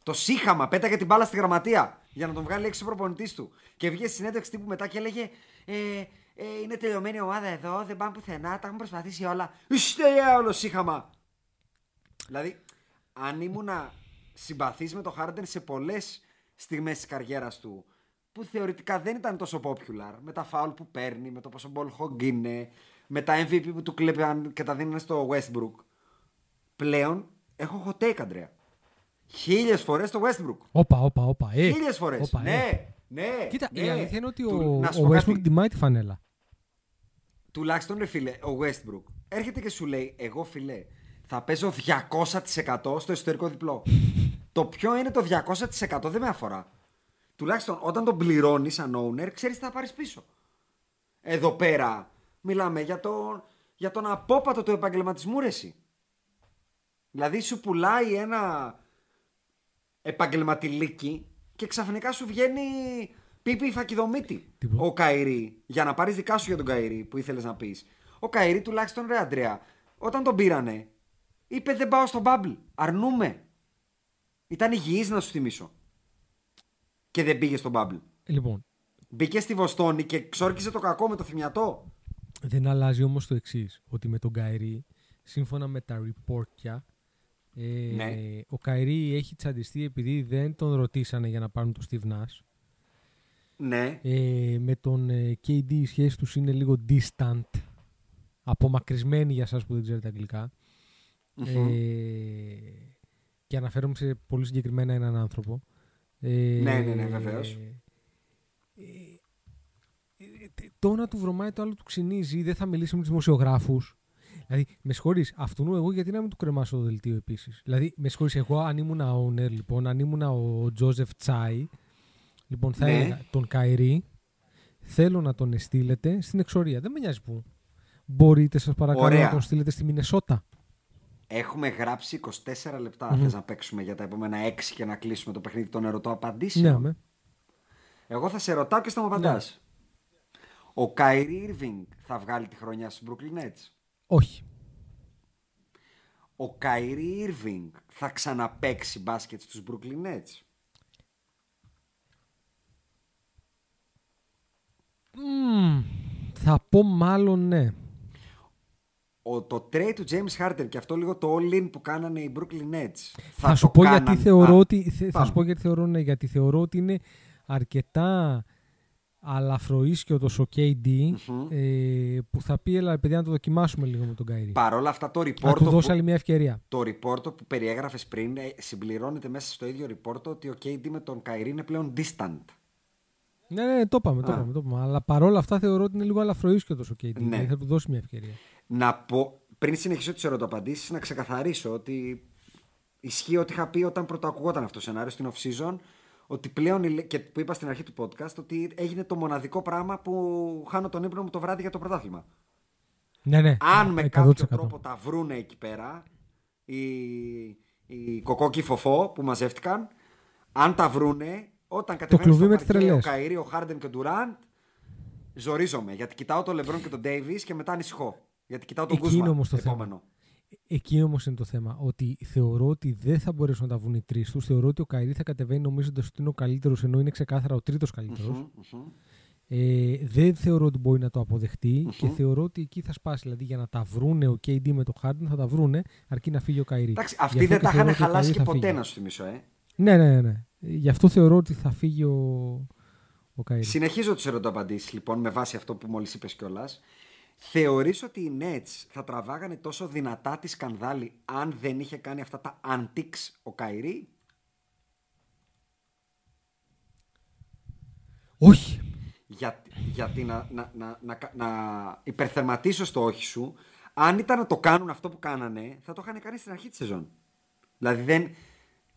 Το σύχαμα, πέταγε την μπάλα στη γραμματεία για να τον βγάλει έξω ο προπονητής του. Και βγήκε στη συνέντευξη τύπου μετά και έλεγε ε, ε, Είναι τελειωμένη η ομάδα εδώ, δεν πάμε πουθενά, τα έχουμε προσπαθήσει όλα. Είστε όλο σύχαμα. Δηλαδή, αν ήμουνα συμπαθής με τον Χάρντεν σε πολλές στιγμές της καριέρας του, που θεωρητικά δεν ήταν τόσο popular, με τα φάουλ που παίρνει, με το πόσο ball hog είναι, με τα MVP που του κλέπαν και τα δίνουν στο Westbrook, πλέον έχω hot take, Αντρέα. Χίλιες φορές το Westbrook. Όπα, όπα, όπα. Ε, Χίλιες φορές. όπα, ε. Ναι, ναι. Κοίτα, ναι. η αλήθεια είναι ότι Του- ο, να σου ο πω Westbrook κάτι. τιμάει τη φανέλα. Τουλάχιστον ρε φίλε, ο Westbrook έρχεται και σου λέει: Εγώ φίλε, θα παίζω 200% στο εσωτερικό διπλό. το ποιο είναι το 200% δεν με αφορά. Τουλάχιστον όταν τον πληρώνει σαν owner, ξέρεις τι θα πάρεις πίσω. Εδώ πέρα μιλάμε για τον, για τον απόπατο του επαγγελματισμού, ρε εσύ. Δηλαδή σου πουλάει ένα επαγγελματιλίκι και ξαφνικά σου βγαίνει Πίπη Φακιδομύτη Τίποτα. ο Καϊρή για να πάρεις δικά σου για τον Καϊρή που ήθελες να πεις. Ο Καϊρή τουλάχιστον ρε Αντρέα, όταν τον πήρανε, είπε δεν πάω στο bubble. Αρνούμαι. Ήταν υγιής να σου θυμίσω. Και δεν πήγε στο bubble. Λοιπόν, Μπήκε στη Βοστόνη και ξόρκιζε το κακό με το θυμιατό. δεν αλλάζει όμως το εξής ότι με τον Καϊρή, σύμφωνα με τα report ια, ε, Ναι. ο Καϊρή έχει τσαντιστεί επειδή δεν τον ρωτήσανε για να πάρουν το Steve Nash. Ναι. Ε, με τον ε, KD η σχέση τους είναι λίγο distant, απομακρυσμένη για σας που δεν ξέρετε αγγλικά. Ε, και αναφέρομαι σε πολύ συγκεκριμένα έναν άνθρωπο. Ε, Ναι, ναι, ναι, βεβαίως. ε, ε, το ένα του βρωμάει, το άλλο του ξυνίζει, δεν θα μιλήσει με τους δημοσιογράφους. Δηλαδή, με συγχωρείς, αυτού εγώ γιατί να μην του κρεμάσω το δελτίο επίσης; Δηλαδή, με συγχωρείς, εγώ αν ήμουν owner, λοιπόν, αν ήμουν ο Τζόζεφ Τσάι, λοιπόν, θα Ναι. έλεγα τον Καϊρή, θέλω να τον στείλετε στην εξορία. Δεν με νοιάζει που. Μπορείτε, σας παρακαλώ, Ωραία. να τον στείλετε στη Μινεσότα. Έχουμε γράψει 24 λεπτά. Θες να παίξουμε για τα επόμενα 6 και να κλείσουμε το παιχνίδι των ερωτώ απαντήσεων. Ναι, με. Εγώ θα σε ρωτάω και θα μου απαντάς. Ναι. Ο Καϊρή Irving θα βγάλει τη χρονιά στους Brooklyn Nets. Όχι. Ο Καϊρή Irving θα ξαναπαίξει μπάσκετ στους Brooklyn Nets. Μμμ, θα πω μάλλον ναι. Ο, το trade του James Harden και αυτό λίγο το all-in που κάνανε οι Brooklyn Nets. Θα, το σου πω κάναν- γιατί θεωρώ Α, ότι. θε- Θα πάμε. σου πω γιατί θεωρώ ναι, γιατί θεωρώ ότι είναι αρκετά αλαφροίσκιωτος ο KD ε, που θα πει έλα παιδιά να το δοκιμάσουμε λίγο με τον Καϊρή. Παρ' όλα αυτά το Να report, του δώσει που, άλλη μια ευκαιρία. το report που περιέγραφες πριν ε, συμπληρώνεται μέσα στο ίδιο report ότι ο KD με τον Καϊρή είναι πλέον distant. Ναι, ναι, το είπαμε, το Α. είπαμε, το είπαμε. Αλλά παρόλα αυτά θεωρώ ότι είναι λίγο αλαφροίσκιωτος ο KD. Ναι. Δηλαδή θα του δώσει μια ευκαιρία. Να πω, πριν συνεχίσω τις ερωταπαντήσεις, να ξεκαθαρίσω ότι ισχύει ότι είχα πει όταν πρωτοακουγόταν αυτό το σενάριο στην off-season, ότι πλέον, οι- και που είπα στην αρχή του podcast, ότι έγινε το μοναδικό πράγμα που χάνω τον ύπνο μου το βράδυ για το πρωτάθλημα. Ναι, ναι. Αν με 100%. κάποιο τρόπο τα βρούνε εκεί πέρα, οι, οι κοκόκοι φοφό που μαζεύτηκαν, αν τα βρούνε, όταν κατεβαίνουν κλουβί στο με τις παρκέ ο τρελές. Καΐρη, ο Χάρντεν και ο Ντουράντ, ζορίζομαι. Γιατί κοιτάω τον Λεμπρόν και τον Ντέιβις και μετά ανησυχώ. Γιατί κοιτάω τον Εκεί Κούσμα, είναι όμως το επόμενο. Εκεί όμως είναι το θέμα. Ότι θεωρώ ότι δεν θα μπορέσουν να τα βρουν οι τρεις τους. Θεωρώ ότι ο Καϊρή θα κατεβαίνει νομίζοντας ότι είναι ο καλύτερος, ενώ είναι ξεκάθαρα ο τρίτος καλύτερος. Ε, δεν θεωρώ ότι μπορεί να το αποδεχτεί και θεωρώ ότι εκεί θα σπάσει. Δηλαδή για να τα βρούνε ο KD με το Harden θα τα βρούνε αρκεί να φύγει ο Καϊρή. Εντάξει, Γι' αυτοί αυτό δεν και τα θεωρώ είχαν ότι ο χαλάσει Kyrie και θα ποτέ, φύγει. να σου θυμίσω, ε. Ναι, ναι, ναι, ναι. Γι' αυτό θεωρώ ότι θα φύγει ο, ο Καϊρή. Συνεχίζω τις ερωταπαντήσεις λοιπόν με βάση αυτό που μόλις είπες κιόλας. Θεωρείς ότι οι Nets θα τραβάγανε τόσο δυνατά τη σκανδάλη αν δεν είχε κάνει αυτά τα antics ο Καϊρή; Όχι. Για, γιατί να, να, να, να, να υπερθερματίσω στο όχι σου, αν ήταν να το κάνουν αυτό που κάνανε, θα το είχαν κάνει στην αρχή της σεζόν. Δηλαδή δεν,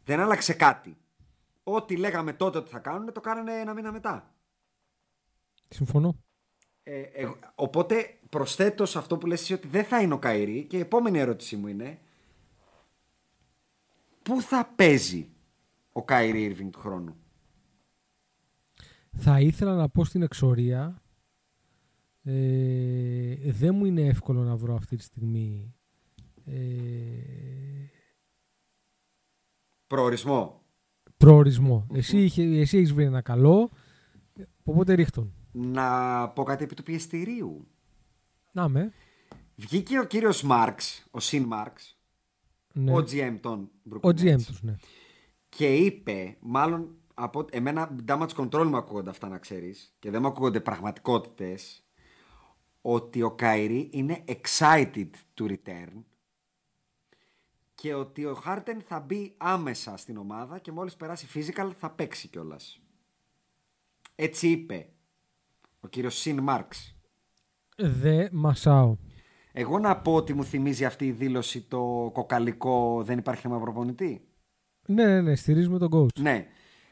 δεν άλλαξε κάτι. Ό,τι λέγαμε τότε ότι θα κάνουν, το κάνανε ένα μήνα μετά. Συμφωνώ. Ε, εγώ- οπότε προσθέτω σε αυτό που λες εσύ ότι δεν θα είναι ο Καϊρή και η επόμενη ερώτησή μου είναι πού θα παίζει ο Καϊρή Ήρβινγκ του χρόνου; Θα ήθελα να πω στην εξορία. Ε, δεν μου είναι εύκολο να βρω αυτή τη στιγμή. Ε, Προορισμό. προορισμό. Εσύ, είχε, εσύ έχεις βρει ένα καλό, οπότε ρίχτον. Να πω κάτι επί του πιεστηρίου. Να με. Βγήκε ο κύριος Μάρξ, ο Σιν Μάρξ, Ναι. ο GM των Brooklyn Ο GM Nets, τους, ναι. και είπε, μάλλον από εμένα damage control μου ακούγονται αυτά να ξέρεις και δεν μου ακούγονται πραγματικότητες ότι ο Καϊρή είναι excited to return και ότι ο Χάρτεν θα μπει άμεσα στην ομάδα και μόλις περάσει physical θα παίξει κιόλας. Έτσι είπε ο κύριος Σιν Μάρξ. Δε μασάω. Εγώ να πω ότι μου θυμίζει αυτή η δήλωση το κοκαλικό δεν υπάρχει θέμα προπονητή. Ναι, ναι, ναι, στηρίζουμε τον coach. Ναι.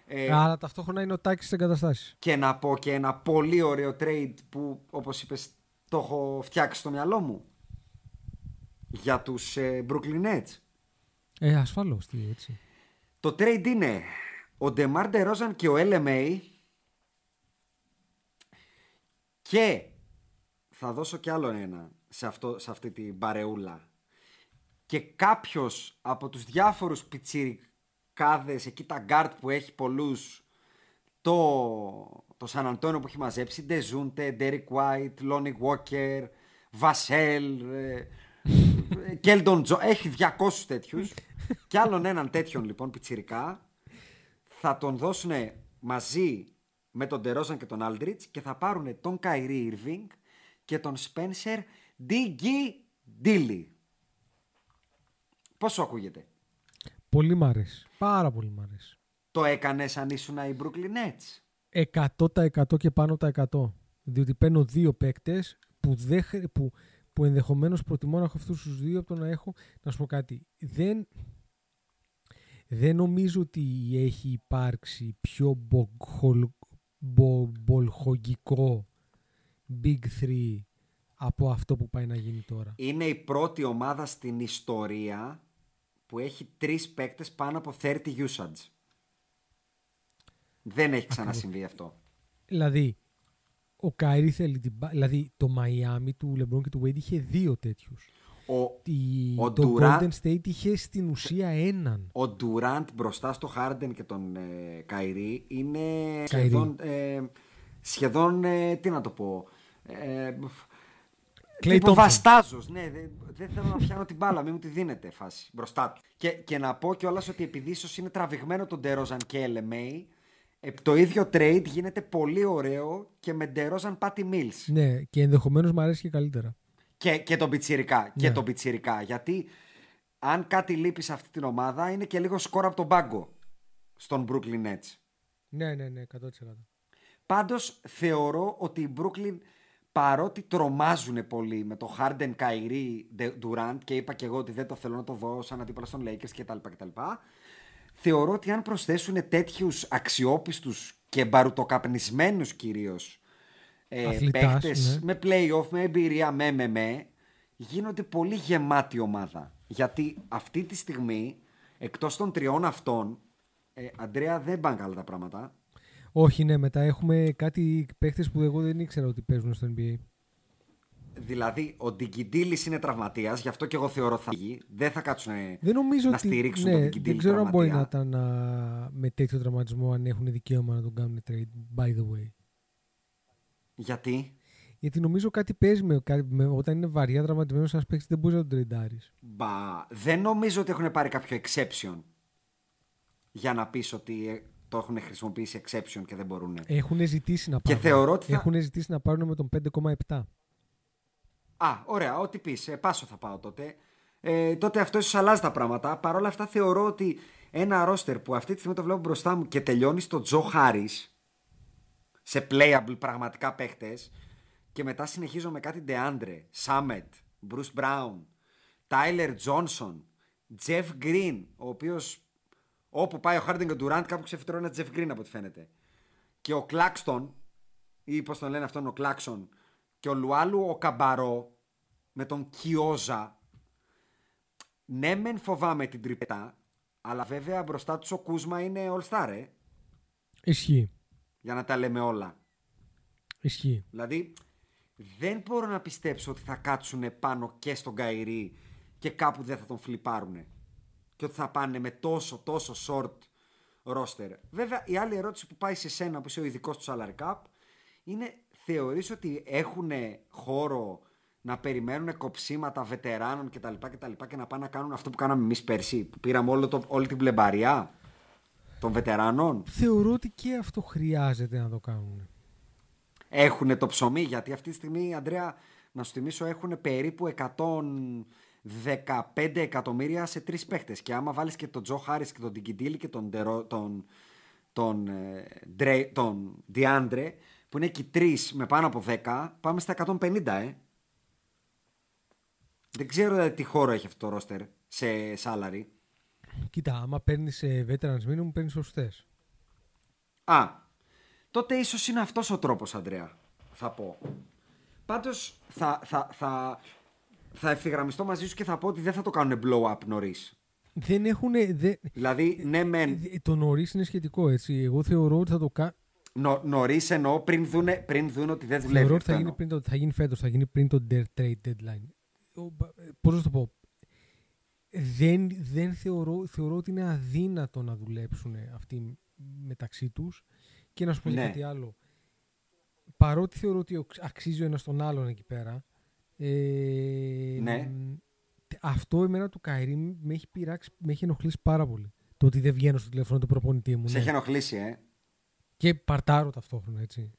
Ε, Αλλά ταυτόχρονα είναι ο Τάκης στις εγκαταστάσεις. και να πω και ένα πολύ ωραίο trade που όπως είπες το έχω φτιάξει στο μυαλό μου για τους ε, Brooklyn Nets. Ε, ασφαλώς, τι έτσι. Το trade είναι ο DeMar DeRozan και ο LMA και θα δώσω κι άλλο ένα σε, αυτό, σε αυτή την παρεούλα. Και κάποιος από τους διάφορους πιτσιρικάδες εκεί τα γκάρτ που έχει πολλούς το, το Σαν Αντώνιο που έχει μαζέψει Ντεζούντε, Ντέρικ White, Λόνι Walker, Βασέλ Κέλντον Τζο έχει 200 τέτοιους. Και άλλον έναν τέτοιον λοιπόν πιτσιρικά. Θα τον δώσουν μαζί με τον Ντερόζαν και τον Άλντριτς και θα πάρουν τον Καϊρή Ιρβίνγκ και τον Σπένσερ Ντίνγουιντι. Πώς σου ακούγεται; Πολύ μ' αρέσει. Πάρα πολύ μ' αρέσει. Το έκανες αν ήσουν οι Brooklyn Nets; 100% και πάνω τα 100. Διότι παίρνω δύο παίκτες που, δεν, χρ- που, που ενδεχομένως προτιμώ να έχω αυτούς τους δύο από το να έχω. Να σου πω κάτι. Δεν, δεν νομίζω ότι έχει υπάρξει πιο μπογχολ- μπο- μπολχογικό Big 3 από αυτό που πάει να γίνει τώρα. Είναι η πρώτη ομάδα στην ιστορία που έχει τρεις παίκτες πάνω από 30 usage. Δεν έχει ξανασυμβεί αυτό. Δηλαδή, ο Κάιρι θέλει την μπα- Δηλαδή, το Μαϊάμι του LeBron και του Wade είχε δύο τέτοιους. Ο, ο το Durant- Golden State είχε στην ουσία έναν. ο Durant μπροστά στο Harden και τον ε, Καϊρή είναι Kyrie. σχεδόν, ε, σχεδόν ε, τι να το πω, ε, Clay τύπου Thompson. βαστάζος. Ναι, δεν δεν θέλω να πιάνω την μπάλα, μην μου τη δίνετε φάση μπροστά του. Και, και να πω κιόλας ότι επειδή ίσως είναι τραβηγμένο τον Ντερόζαν και LMA, ε, το ίδιο trade γίνεται πολύ ωραίο και με Ντερόζαν Πάτι Mills. Ναι, και ενδεχομένως μου αρέσει και καλύτερα. Και, και τον Πιτσιρικά. Και Ναι. τον Πιτσιρικά. Γιατί αν κάτι λείπει σε αυτή την ομάδα είναι και λίγο σκορ από τον πάγκο στον Brooklyn Nets. Ναι, ναι, ναι, 100%. Πάντως θεωρώ ότι οι Brooklyn παρότι τρομάζουν πολύ με το Harden, Kyrie, Durant και είπα και εγώ ότι δεν το θέλω να το δω σαν αντίπαλο στον Lakers κτλ. κτλ. Θεωρώ ότι αν προσθέσουν τέτοιους αξιόπιστους και μπαρουτοκαπνισμένους κυρίως ε, Αθλητάς, παίχτες ναι. με playoff, με εμπειρία, με με με γίνονται πολύ γεμάτη ομάδα. Γιατί αυτή τη στιγμή εκτός των τριών αυτών ε, Αντρέα δεν πάνε καλά τα πράγματα. Όχι, ναι, μετά έχουμε κάτι παίχτες που εγώ δεν ήξερα ότι παίζουν στο NBA. Δηλαδή, ο Ντιγκιντήλη είναι τραυματίας, γι' αυτό και εγώ θεωρώ θα βγει. Δεν θα κάτσουν Δεν νομίζω να ότι. στηρίξουν ναι, τον δεν Ντιγκιντήλη ξέρω αν μπορεί να τραυματία. ήταν α, με τέτοιο τραυματισμό αν έχουν δικαίωμα να τον κάνουν trade. By the way. Γιατί; Γιατί νομίζω κάτι παίζει με, κάτι- με- όταν είναι βαριά τραυματισμένος ένας παίχτη δεν μπορείς να τον τρεντάρει. Μπα, δεν νομίζω ότι έχουν πάρει κάποιο exception για να πεις ότι ε, το έχουν χρησιμοποιήσει exception και δεν μπορούν. Έχουν ζητήσει να Και πάρουν. θεωρώ ότι θα- Έχουν ζητήσει να πάρουν με τον 5,7. Α, ωραία, ό,τι πεις. Ε, πάσο θα πάω τότε. Ε, τότε αυτό ίσως αλλάζει τα πράγματα. Παρ' όλα αυτά θεωρώ ότι ένα ρόστερ που αυτή τη στιγμή το βλέπω μπροστά μου και τελειώνει στο Τζο Χάρις σε playable πραγματικά παίχτες και μετά συνεχίζω με κάτι DeAndre, Summit, Bruce Brown, Tyler Johnson, Jeff Green, ο οποίος όπου πάει ο Harden και ο Durant κάπου ξεφυτρώνει ένα Jeff Green από ό,τι φαίνεται. Και ο Claxton, ή πώς τον λένε αυτόν ο Claxon, και ο Λουάλου ο Καμπαρό με τον Κιόζα. Ναι, μεν φοβάμαι την τριπετά, αλλά βέβαια μπροστά τους ο Κούσμα είναι all star, ε, Ισχύει. για να τα λέμε όλα. Ισχύει. Δηλαδή, δεν μπορώ να πιστέψω ότι θα κάτσουν πάνω και στον Καϊρή και κάπου δεν θα τον φλιπάρουνε. Και ότι θα πάνε με τόσο, τόσο short roster. Βέβαια, η άλλη ερώτηση που πάει σε σένα, που είσαι ο ειδικός του salary cap, είναι θεωρείς ότι έχουν χώρο να περιμένουν κοψίματα βετεράνων κτλ. Και, και να πάνε να κάνουν αυτό που κάναμε εμείς πέρσι, που πήραμε όλο το, όλη την πλεμπαριά των βετεράνων; Θεωρώ ότι και αυτό χρειάζεται να το κάνουν. Έχουν το ψωμί γιατί αυτή τη στιγμή, Αντρέα, να σου θυμίσω, έχουν περίπου 115 εκατομμύρια σε τρεις παίχτες. Και άμα βάλεις και τον Τζο Χάρη και τον Τιγκιντήλη και τον, Ντερο- τον, τον, ε, Ντρέ- τον Διάντρε, που είναι και οι τρεις με πάνω από 10, πάμε στα 150, ε. Δεν ξέρω δηλαδή, τι χώρο έχει αυτό το ρόστερ σε salary. Κοίτα, άμα παίρνεις veterans minimum, παίρνεις σωστέ. Α, τότε ίσως είναι αυτός ο τρόπος, Αντρέα, θα πω. Πάντως, θα, θα, θα, θα ευθυγραμμιστώ μαζί σου και θα πω ότι δεν θα το κάνουν blow up νωρίς. Δεν έχουν. Δε... Δηλαδή, ναι μεν, δε- Το νωρίς είναι σχετικό έτσι. Εγώ θεωρώ ότι θα το κάνουν. Νο, Νωρίς εννοώ πριν δουν, πριν δουν ότι δεν δουλεύει. Θεωρώ ότι αυτό θα γίνει, εννοώ. πριν το, θα γίνει φέτος, θα γίνει πριν το de- trade deadline. Πώς να σου το πω; Δεν, δεν θεωρώ, θεωρώ ότι είναι αδύνατο να δουλέψουν αυτοί μεταξύ τους και να σου πω και Ναι. κάτι άλλο. Παρότι θεωρώ ότι ο- αξίζει ο ένας τον άλλον εκεί πέρα, ε, Ναι. μ, αυτό εμένα του Καϊρή με έχει πειράξει, με έχει ενοχλήσει πάρα πολύ. Το ότι δεν βγαίνω στο τηλέφωνο του προπονητή μου. Σε ναι. έχει ενοχλήσει, ε. Και παρτάρω ταυτόχρονα, έτσι.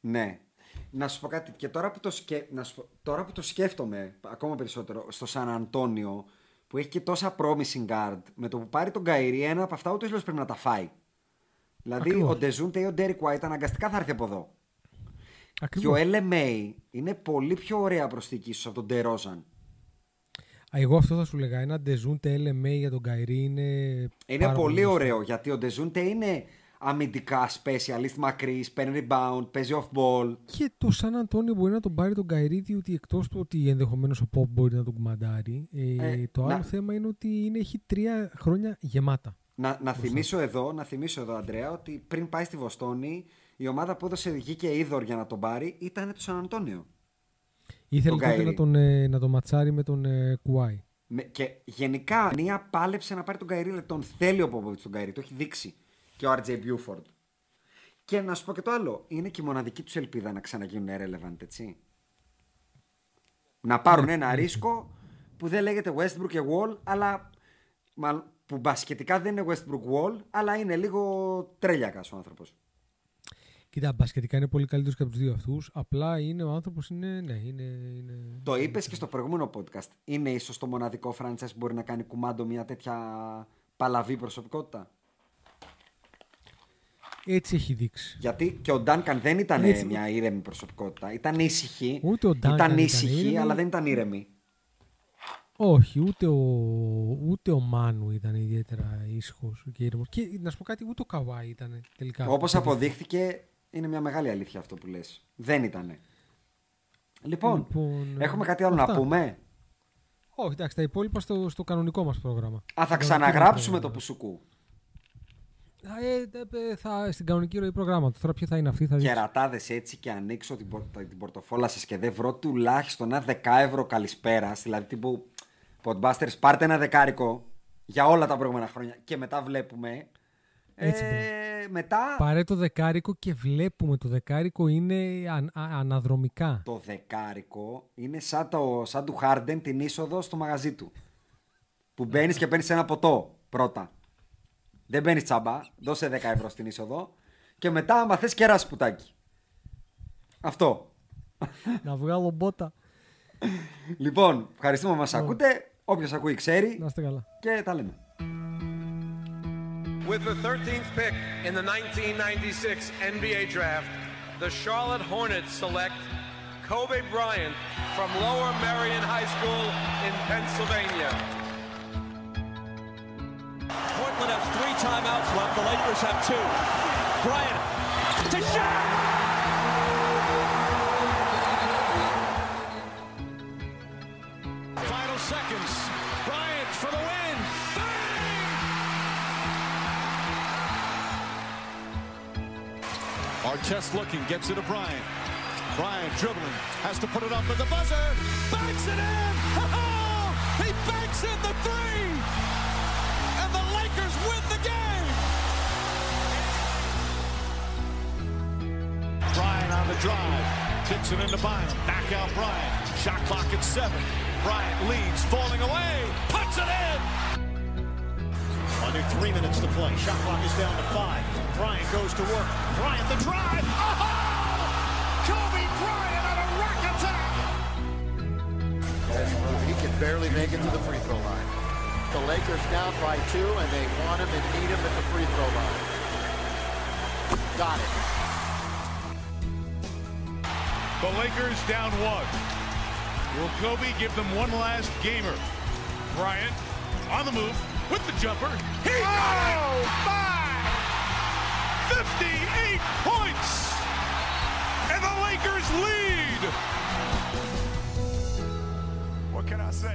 Ναι. Να σου πω κάτι. Και τώρα που το, σκε... να σου πω- τώρα που το σκέφτομαι ακόμα περισσότερο στο Σαν Αντώνιο που έχει και τόσα promising guard με το που πάρει τον Καϊρή ένα από αυτά ούτως ή άλλως πρέπει να τα φάει. Δηλαδή Ακριβώς. ο Ντεζούντε ή ο Ντέρικ White αναγκαστικά θα έρθει από εδώ. Και Ακριβώς. ο LMA είναι πολύ πιο ωραία προσθήκη ίσως από τον Ντερόζαν. Α, Εγώ αυτό θα σου λέγα. Ένα Ντεζούντε LMA για τον Καϊρή είναι. Είναι πάρα πολύ σωστό. ωραίο γιατί ο Ντεζούντε είναι αμυντικά specialist, μακρύς, παίρνει rebound, παίζει off ball. Και το Σαν Αντώνιο μπορεί να τον πάρει τον Καϊρή, διότι εκτός του ότι ενδεχομένως ο Pop μπορεί να τον κουμαντάρει, ε, Ε, το άλλο να- θέμα είναι ότι είναι, έχει τρία χρόνια γεμάτα. Να, να, θυμίσω εδώ, να θυμίσω εδώ, Αντρέα, ότι πριν πάει στη Βοστόνη, η ομάδα που έδωσε γη και ύδωρ για να τον πάρει ήταν το Σαν Αντώνιο. Ήθελε Τον τότε Kyrie. να τον, ε, να τον ματσάρει με τον ε, Κουάι. Με- και γενικά, μία πάλεψε να πάρει τον Καϊρή, δηλαδή τον θέλει ο Πόποβιτς τον Καϊρή, το έχει δείξει. Και ο RJ Buford. Και να σου πω και το άλλο, είναι και η μοναδική τους ελπίδα να ξαναγίνουν relevant, έτσι. Να πάρουν ένα ρίσκο που δεν λέγεται Westbrook και Wall, αλλά μάλλον, που μπασκετικά δεν είναι Westbrook Wall, αλλά είναι λίγο τρέλιακας ο άνθρωπος. Κοίτα, μπασκετικά είναι πολύ καλύτερος και από τους δύο αυτούς. Απλά είναι ο άνθρωπος, είναι. Ναι, είναι, είναι... Το είπες και στο προηγούμενο podcast. Είναι ίσως το μοναδικό franchise που μπορεί να κάνει κουμάντο μια τέτοια παλαβή προσωπικότητα; Έτσι έχει δείξει. Γιατί και ο Ντάνκαν δεν ήταν Έτσι. μια ήρεμη προσωπικότητα. Ήταν ήσυχη. Ούτε ο Duncan ήταν ήταν ήσυχη, ήρεμη. αλλά δεν ήταν ήρεμη. Όχι, ούτε ο, ούτε ο Μάνου ήταν ιδιαίτερα ήσυχος και ήρεμο. Και να σου πω κάτι, ούτε ο Καβάη ήταν τελικά. Όπως Παιδί. αποδείχθηκε, είναι μια μεγάλη αλήθεια αυτό που λες. Δεν ήταν. Λοιπόν, Λοιπόν, έχουμε κάτι άλλο αυτά. να πούμε; Όχι, εντάξει, τα υπόλοιπα στο, στο κανονικό μας πρόγραμμα. Α, θα Στο κανονικό ξαναγράψουμε το πρόγραμμα. πουσουκού. Α, ε, ε, ε, θα, στην κανονική ροή προγράμματος. Τώρα ποια θα είναι αυτή, θα δεις. Κερατάδες έτσι και ανοίξω την, πορ- την πορτοφόλα σας και δεν βρω τουλάχιστον ένα δεκάευρο καλησπέρας. Δηλαδή τύπου Podbusters, πάρτε ένα δεκάρικο για όλα τα προηγούμενα χρόνια και μετά βλέπουμε. Έτσι, ε, μετά Πάρε το δεκάρικο και βλέπουμε το δεκάρικο είναι αν- α- αναδρομικά. το δεκάρικο είναι σαν, το, σαν του Χάρντεν την είσοδο στο μαγαζί του. Που μπαίνεις και παίρνεις ένα ποτό πρώτα. Δεν μπαίνει τσάμπα, δώσε 10 ευρώ στην είσοδο και μετά άμα θες κεράσει πουτάκι. Αυτό. να βγάλω μπότα. Λοιπόν, ευχαριστούμε που μας ακούτε. Όποιος ακούει ξέρει Να είστε καλά. και τα λέμε. With the 13th pick in the 1996 NBA Draft, the Charlotte Hornets select Kobe Bryant from Lower Merion High School in Pennsylvania. Portland has three timeouts left. The Lakers have two. Bryant to shot. Seconds. Bryant for the win. Bang! Artest looking, gets it to Bryant. Bryant dribbling, has to put it up at the buzzer. Banks it in! Oh! He banks in the three! And the Lakers win the game! Bryant on the drive. Kicks it into Bynum. Back out Bryant. Shot clock at seven. Bryant leads, falling away. Puts it in! Under three minutes to play. Shot clock is down to five. Bryant goes to work. Bryant the drive. Oh! Kobe Bryant on a rack attack. He can barely make it to the free throw line. The Lakers down by two, and they want him and need him at the free throw line. Got it. The Lakers down one. Will Kobe give them one last gamer? Bryant on the move with the jumper. He got it! Oh, Five! 58 points! And the Lakers lead! What can I say?